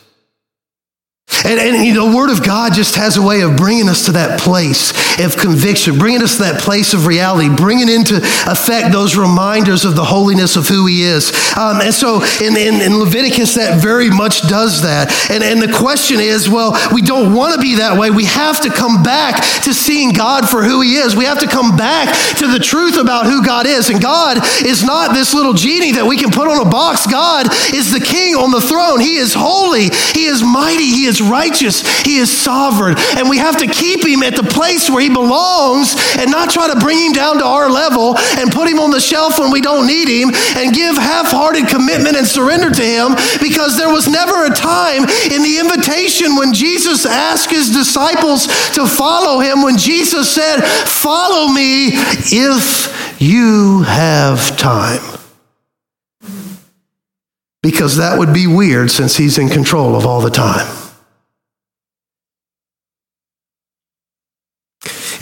And, and the Word of God just has a way of bringing us to that place of conviction, bringing us to that place of reality, bringing into effect those reminders of the holiness of who He is. Um, and so in, in, in, Leviticus, that very much does that. And, and the question is well, we don't want to be that way. We have to come back to seeing God for who He is. We have to come back to the truth about who God is. And God is not this little genie that we can put on a box. God is the King on the throne. He is holy, He is mighty, He is righteous, He is sovereign. And we have to keep Him at the place where He belongs and not try to bring Him down to our level and put Him on the shelf when we don't need Him and give half hearted commitment and surrender to Him because there was never a time in the invitation when Jesus asked His disciples to follow Him, when Jesus said, Follow me if you have time because that would be weird since he's in control of all the time.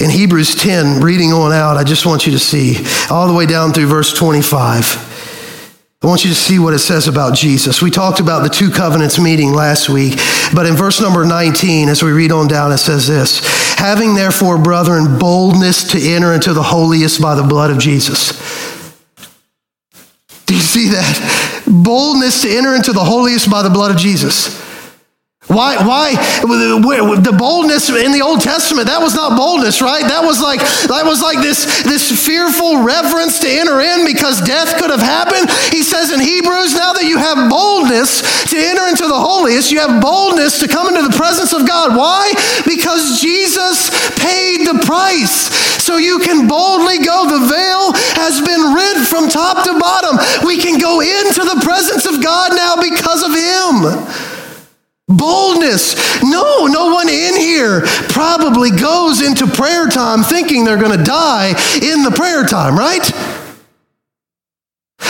In Hebrews 10, reading on out, I just want you to see all the way down through verse 25. I want you to see what it says about Jesus. We talked about the two covenants meeting last week, but in verse number 19, as we read on down, it says this Having therefore, brethren, boldness to enter into the holiest by the blood of Jesus. Do you see that? Boldness to enter into the holiest by the blood of Jesus. Why, why, the boldness in the Old Testament, that was not boldness, right? That was like, that was like this, this fearful reverence to enter in because death could have happened. He says in Hebrews, now that you have boldness to enter into the holiest, you have boldness to come into the presence of God. Why? Because Jesus paid the price. So you can boldly go. The veil has been rent from top to bottom. We can go into the presence of God now because of Him. Boldness. No, no one in here probably goes into prayer time thinking they're going to die in the prayer time, right?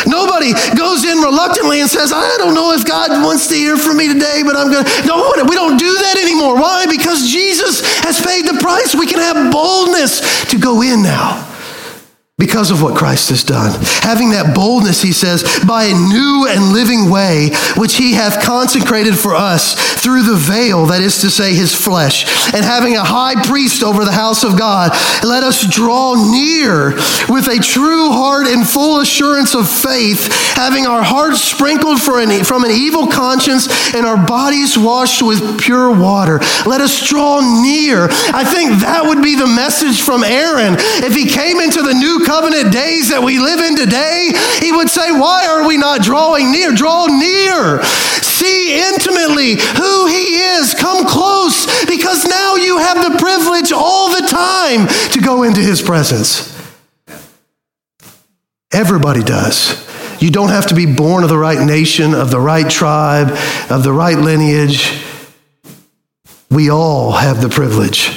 Nobody goes in reluctantly and says, I don't know if God wants to hear from me today, but I'm going to. No, we don't do that anymore. Why? Because Jesus has paid the price. We can have boldness to go in now because of what Christ has done. Having that boldness, he says, by a new and living way, which he hath consecrated for us through the veil, that is to say, his flesh, and having a high priest over the house of God, let us draw near with a true heart and full assurance of faith, having our hearts sprinkled an, from an evil conscience and our bodies washed with pure water. Let us draw near. I think that would be the message from Aaron if he came into the new covenant days that we live in today, he would say, Why are we not drawing near? Draw near. See intimately who he is. Come close because now you have the privilege all the time to go into his presence. Everybody does. You don't have to be born of the right nation, of the right tribe, of the right lineage. We all have the privilege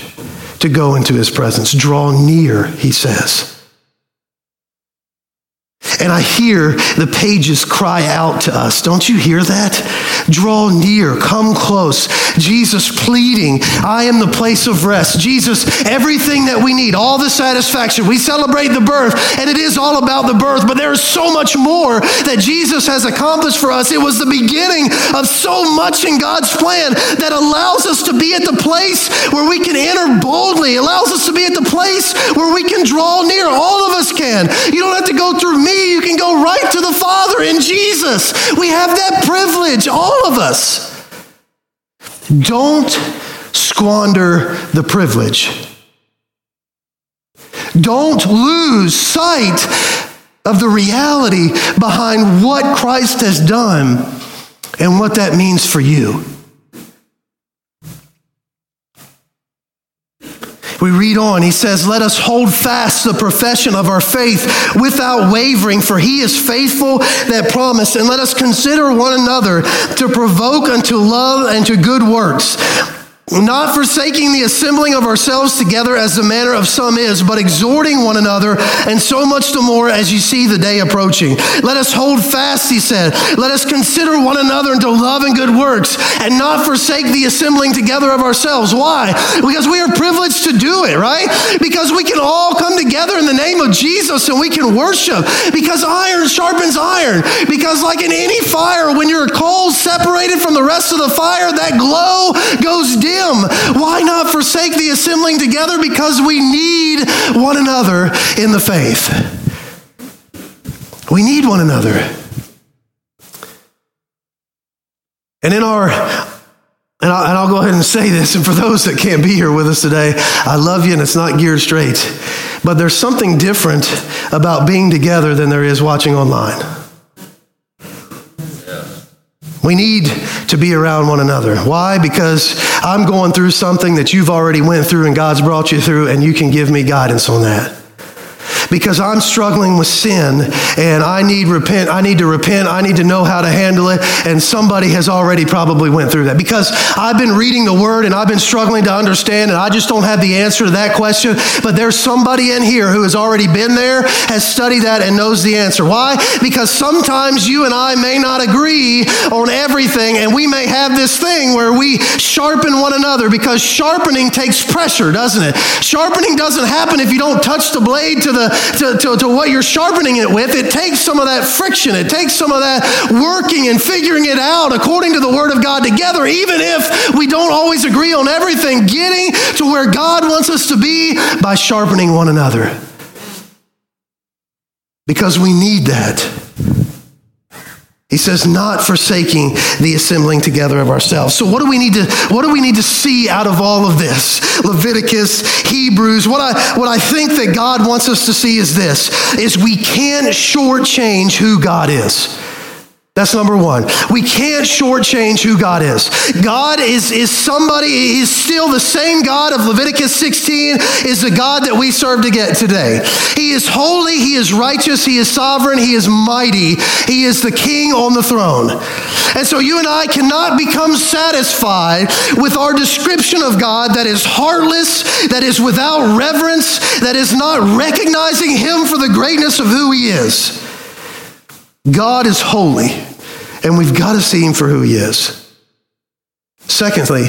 to go into his presence. Draw near, he says. And I hear the pages cry out to us. Don't you hear that? Draw near, come close. Jesus pleading, I am the place of rest. Jesus, everything that we need, all the satisfaction. We celebrate the birth, and it is all about the birth, but there is so much more that Jesus has accomplished for us. It was the beginning of so much in God's plan that allows us to be at the place where we can enter boldly, allows us to be at the place where we can draw near. All of us can. You don't have to go through me you can go right to the Father in Jesus. We have that privilege, all of us. Don't squander the privilege. Don't lose sight of the reality behind what Christ has done and what that means for you. We read on, he says, Let us hold fast the profession of our faith without wavering, for he is faithful that promised. And let us consider one another to provoke unto love and to good works not forsaking the assembling of ourselves together as the manner of some is, but exhorting one another, and so much the more as you see the day approaching. Let us hold fast, he said. Let us consider one another into love and good works, and not forsake the assembling together of ourselves. Why? Because we are privileged to do it, right? Because we can all come together in the name of Jesus and we can worship. Because iron sharpens iron. Because, like in any fire, when your coal separated from the rest of the fire, that glow goes dim why not forsake the assembling together? Because we need one another in the faith. We need one another. And in our and I'll, and I'll, go ahead and say this, and for those that can't be here with us today, I love you and it's not geared straight. But there's something different about being together than there is watching online. We need to be around one another. Why? Because I'm going through something that you've already went through and God's brought you through and you can give me guidance on that because I'm struggling with sin and I need repent I need to repent I need to know how to handle it. And somebody has already probably went through that. Because I've been reading the word and I've been struggling to understand and I just don't have the answer to that question. But there's somebody in here who has already been there has studied that and knows the answer. Why? Because sometimes you and I may not agree on everything and we may have this thing where we sharpen one another because sharpening takes pressure doesn't it? Sharpening doesn't happen if you don't touch the blade to the to, to, to what you're sharpening it with, it takes some of that friction. It takes some of that working and figuring it out according to the Word of God together, even if we don't always agree on everything, getting to where God wants us to be by sharpening one another. Because we need that. He says, not forsaking the assembling together of ourselves. So what do we need to, what do we need to see out of all of this? Leviticus, Hebrews, what I, what I think that God wants us to see is this, is we can't shortchange who God is. That's number one. We can't shortchange who God is. God is, is somebody, he's still the same God of Leviticus 16, is the God that we serve to get today. He is holy, he is righteous, he is sovereign, he is mighty, he is the king on the throne. And so you and I cannot become satisfied with our description of God that is heartless, that is without reverence, that is not recognizing him for the greatness of who he is. God is holy, and we've got to see him for who he is. Secondly,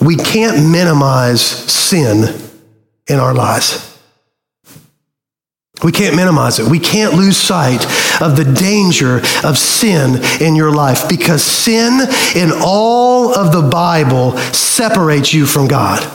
we can't minimize sin in our lives. We can't minimize it. We can't lose sight of the danger of sin in your life because sin in all of the Bible separates you from God.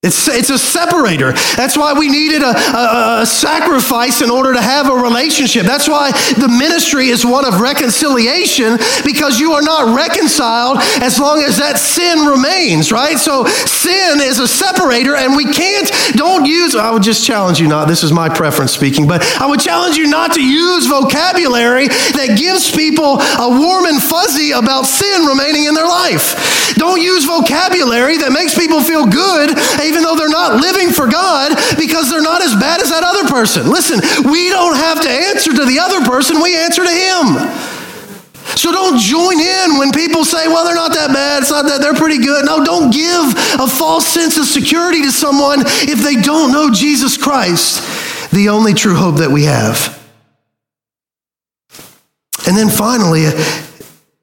It's, it's a separator. That's why we needed a, a, a, sacrifice in order to have a relationship. That's why the ministry is one of reconciliation because you are not reconciled as long as that sin remains, right? So sin is a separator and we can't, don't use, I would just challenge you not, this is my preference speaking, but I would challenge you not to use vocabulary that gives people a warm and fuzzy about sin remaining in their life. Don't use vocabulary that makes people feel good even though they're not living for God because they're not as bad as that other person. Listen, we don't have to answer to the other person, we answer to Him. So don't join in when people say, well, they're not that bad, it's not that, they're pretty good. No, don't give a false sense of security to someone if they don't know Jesus Christ, the only true hope that we have. And then finally,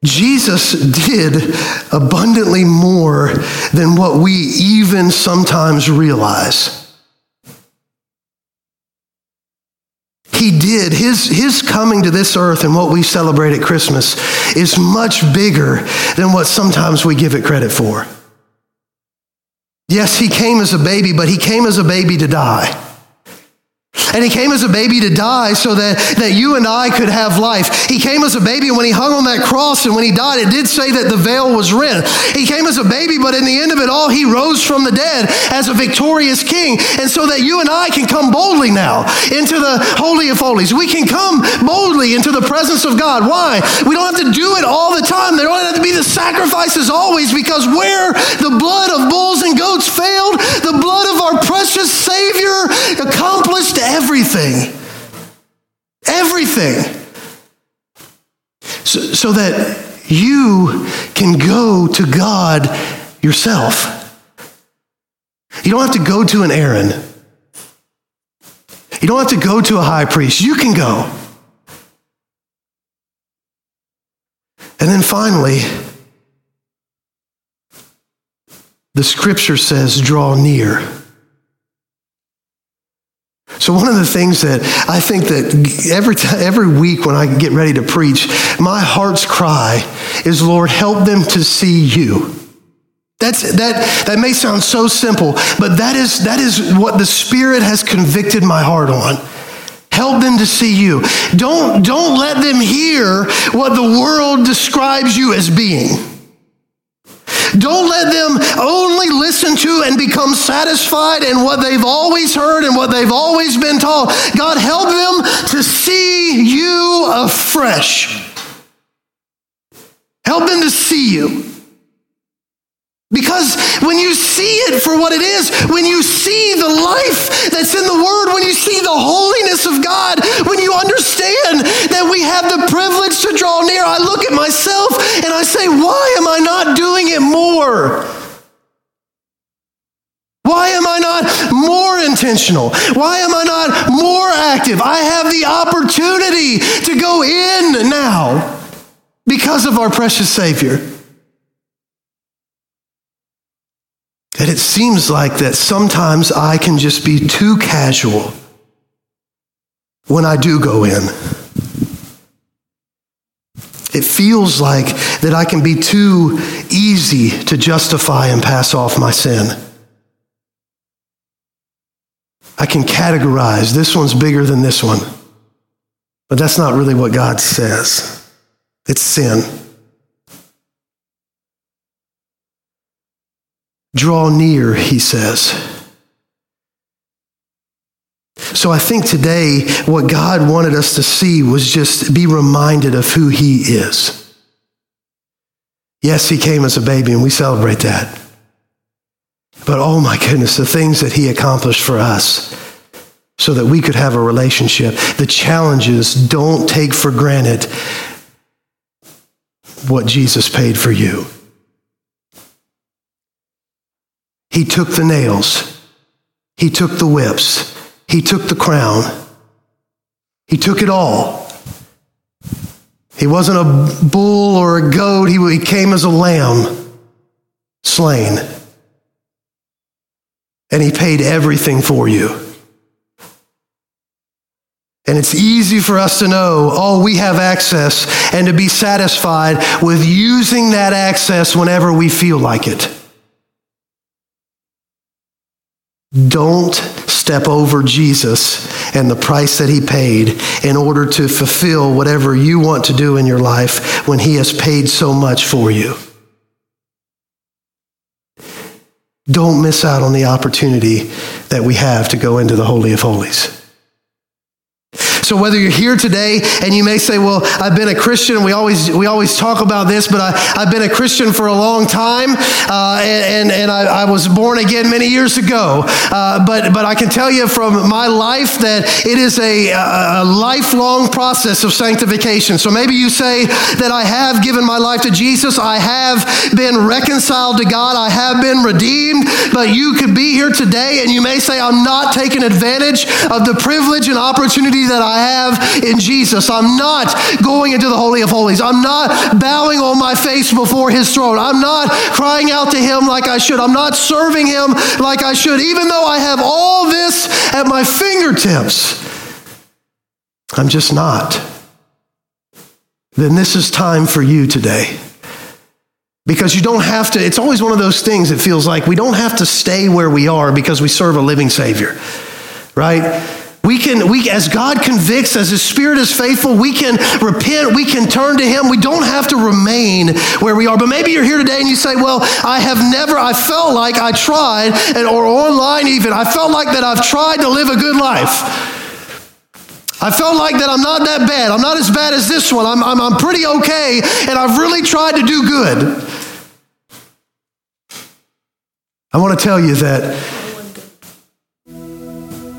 Jesus did abundantly more than what we even sometimes realize. He did. His, his coming to this earth and what we celebrate at Christmas is much bigger than what sometimes we give it credit for. Yes, he came as a baby, but he came as a baby to die. And he came as a baby to die so that, that you and I could have life. He came as a baby, when he hung on that cross and when he died, it did say that the veil was rent. He came as a baby, but in the end of it all, he rose from the dead as a victorious king. And so that you and I can come boldly now into the Holy of Holies. We can come boldly into the presence of God. Why? We don't have to do it all the time. There don't have to be the sacrifices always because where the blood of bulls and goats failed, the blood of our precious Savior accomplished everything everything. So, so that you can go to God yourself. You don't have to go to an Aaron. You don't have to go to a high priest. You can go. And then finally, the scripture says, draw near. So one of the things that I think that every time, every week when I get ready to preach, my heart's cry is, Lord, help them to see you. That's, that, that may sound so simple, but that is, that is what the Spirit has convicted my heart on. Help them to see you. Don't, don't let them hear what the world describes you as being. Don't let them only listen to and become satisfied in what they've always heard and what they've always been taught. God, help them to see you afresh. Help them to see you. Because when you see it for what it is, when you see the life that's in the Word, when you see the holiness of God, when you understand that we have the privilege to draw near, I look at myself and I say, why am I not doing it more? Why am I not more intentional? Why am I not more active? I have the opportunity to go in now because of our precious Savior. That it seems like that sometimes I can just be too casual when I do go in. It feels like that I can be too easy to justify and pass off my sin. I can categorize this one's bigger than this one. But that's not really what God says. It's sin. Draw near, he says. So I think today what God wanted us to see was just be reminded of who he is. Yes, he came as a baby and we celebrate that. But oh my goodness, the things that he accomplished for us so that we could have a relationship. The challenges don't take for granted what Jesus paid for you. He took the nails. He took the whips. He took the crown. He took it all. He wasn't a bull or a goat. He, he came as a lamb, slain. And he paid everything for you. And it's easy for us to know, oh, we have access, and to be satisfied with using that access whenever we feel like it. Don't step over Jesus and the price that he paid in order to fulfill whatever you want to do in your life when he has paid so much for you. Don't miss out on the opportunity that we have to go into the Holy of Holies. So whether you're here today and you may say, well, I've been a Christian, we always, we always talk about this, but I, have been a Christian for a long time, uh, and, and I, I, was born again many years ago. Uh, but, but I can tell you from my life that it is a, a lifelong process of sanctification. So maybe you say that I have given my life to Jesus, I have been reconciled to God, I have been redeemed, but you could be here today and you may say, I'm not taking advantage of the privilege and opportunity that I I have in Jesus. I'm not going into the Holy of Holies. I'm not bowing on my face before His throne. I'm not crying out to Him like I should. I'm not serving Him like I should, even though I have all this at my fingertips. I'm just not. Then this is time for you today. Because you don't have to, it's always one of those things that feels like we don't have to stay where we are because we serve a living Savior, right? We can, we, as God convicts, as His Spirit is faithful, we can repent, we can turn to Him. We don't have to remain where we are. But maybe you're here today and you say, Well, I have never, I felt like I tried, and, or online even, I felt like that I've tried to live a good life. I felt like that I'm not that bad. I'm not as bad as this one. I'm, I'm, I'm pretty okay, and I've really tried to do good. I want to tell you that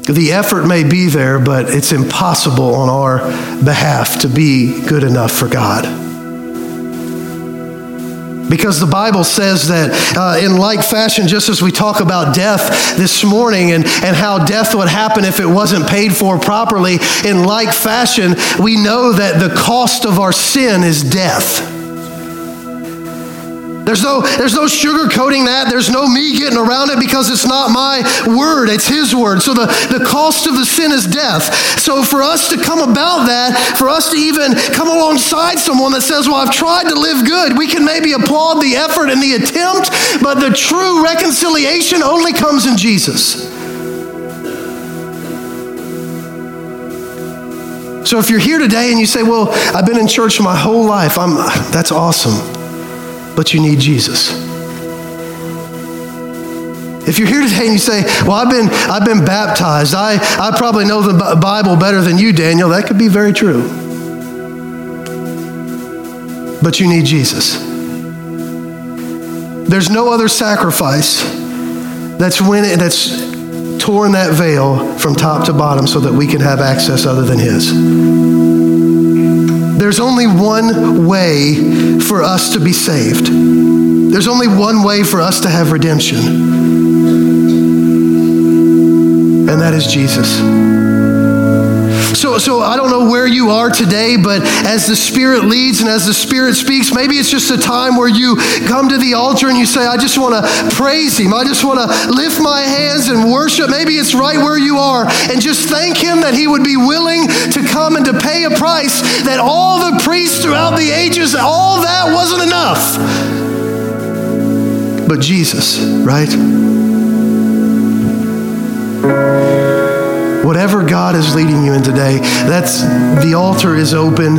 the effort may be there, but it's impossible on our behalf to be good enough for God. Because the Bible says that uh, in like fashion, just as we talk about death this morning and, and how death would happen if it wasn't paid for properly, in like fashion, we know that the cost of our sin is death. There's no, there's no sugarcoating that. There's no me getting around it because it's not my word, it's his word. So the, the cost of the sin is death. So for us to come about that, for us to even come alongside someone that says, Well, I've tried to live good, we can maybe applaud the effort and the attempt, but the true reconciliation only comes in Jesus. So if you're here today and you say, Well, I've been in church my whole life, I'm, that's awesome but you need Jesus. If you're here today and you say, Well, I've been, I've been baptized, I, I probably know the Bible better than you, Daniel, that could be very true. But you need Jesus. There's no other sacrifice that's, when it, that's torn that veil from top to bottom so that we can have access other than His. There's only one way for us to be saved. There's only one way for us to have redemption, and that is Jesus. So, so I don't know where you are today, but as the Spirit leads and as the Spirit speaks, maybe it's just a time where you come to the altar and you say, I just want to praise Him. I just want to lift my hands and worship. Maybe it's right where you are and just thank Him that He would be willing to come and to pay a price that all the priests throughout the ages, all that wasn't enough. But Jesus, right? Whatever God is leading you in today, that's the altar is open.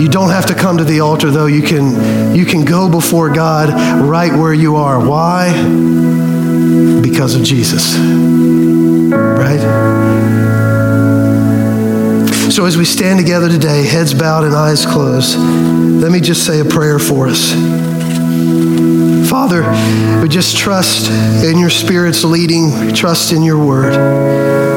You don't have to come to the altar though. You can you can go before God right where you are. Why? Because of Jesus. Right? So, as we stand together today, heads bowed and eyes closed, let me just say a prayer for us. Father, we just trust in your Spirit's leading, trust in your word.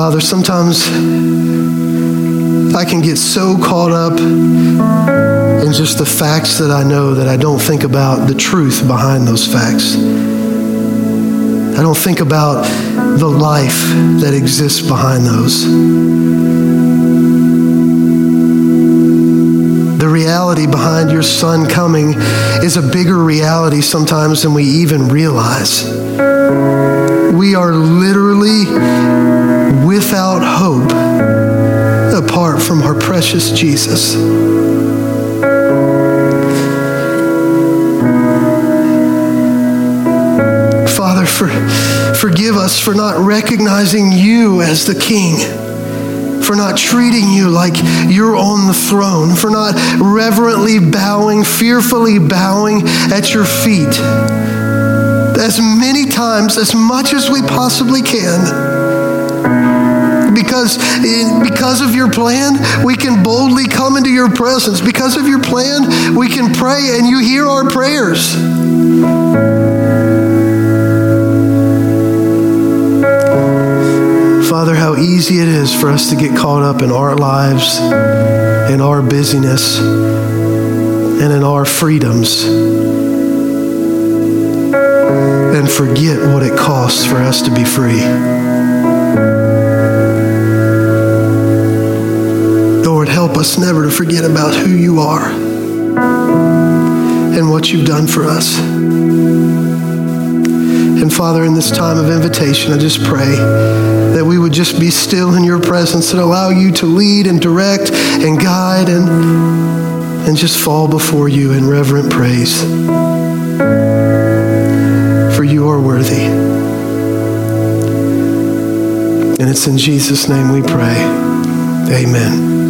Father, sometimes I can get so caught up in just the facts that I know that I don't think about the truth behind those facts. I don't think about the life that exists behind those. The reality behind your son coming is a bigger reality sometimes than we even realize. We are without hope apart from our precious Jesus. Father, for, forgive us for not recognizing you as the King for not treating you like you're on the throne, for not reverently bowing, fearfully bowing at your feet as many times, as much as we possibly can because, because of your plan, we can boldly come into your presence. Because of your plan, we can pray and you hear our prayers. Father, how easy it is for us to get caught up in our lives, in our busyness, and in our freedoms, and forget what it costs for us to be free. Help us never to forget about who you are and what you've done for us. And Father, in this time of invitation, I just pray that we would just be still in your presence and allow you to lead and direct and guide and, and just fall before you in reverent praise. For you are worthy. And it's in Jesus' name we pray. Amen.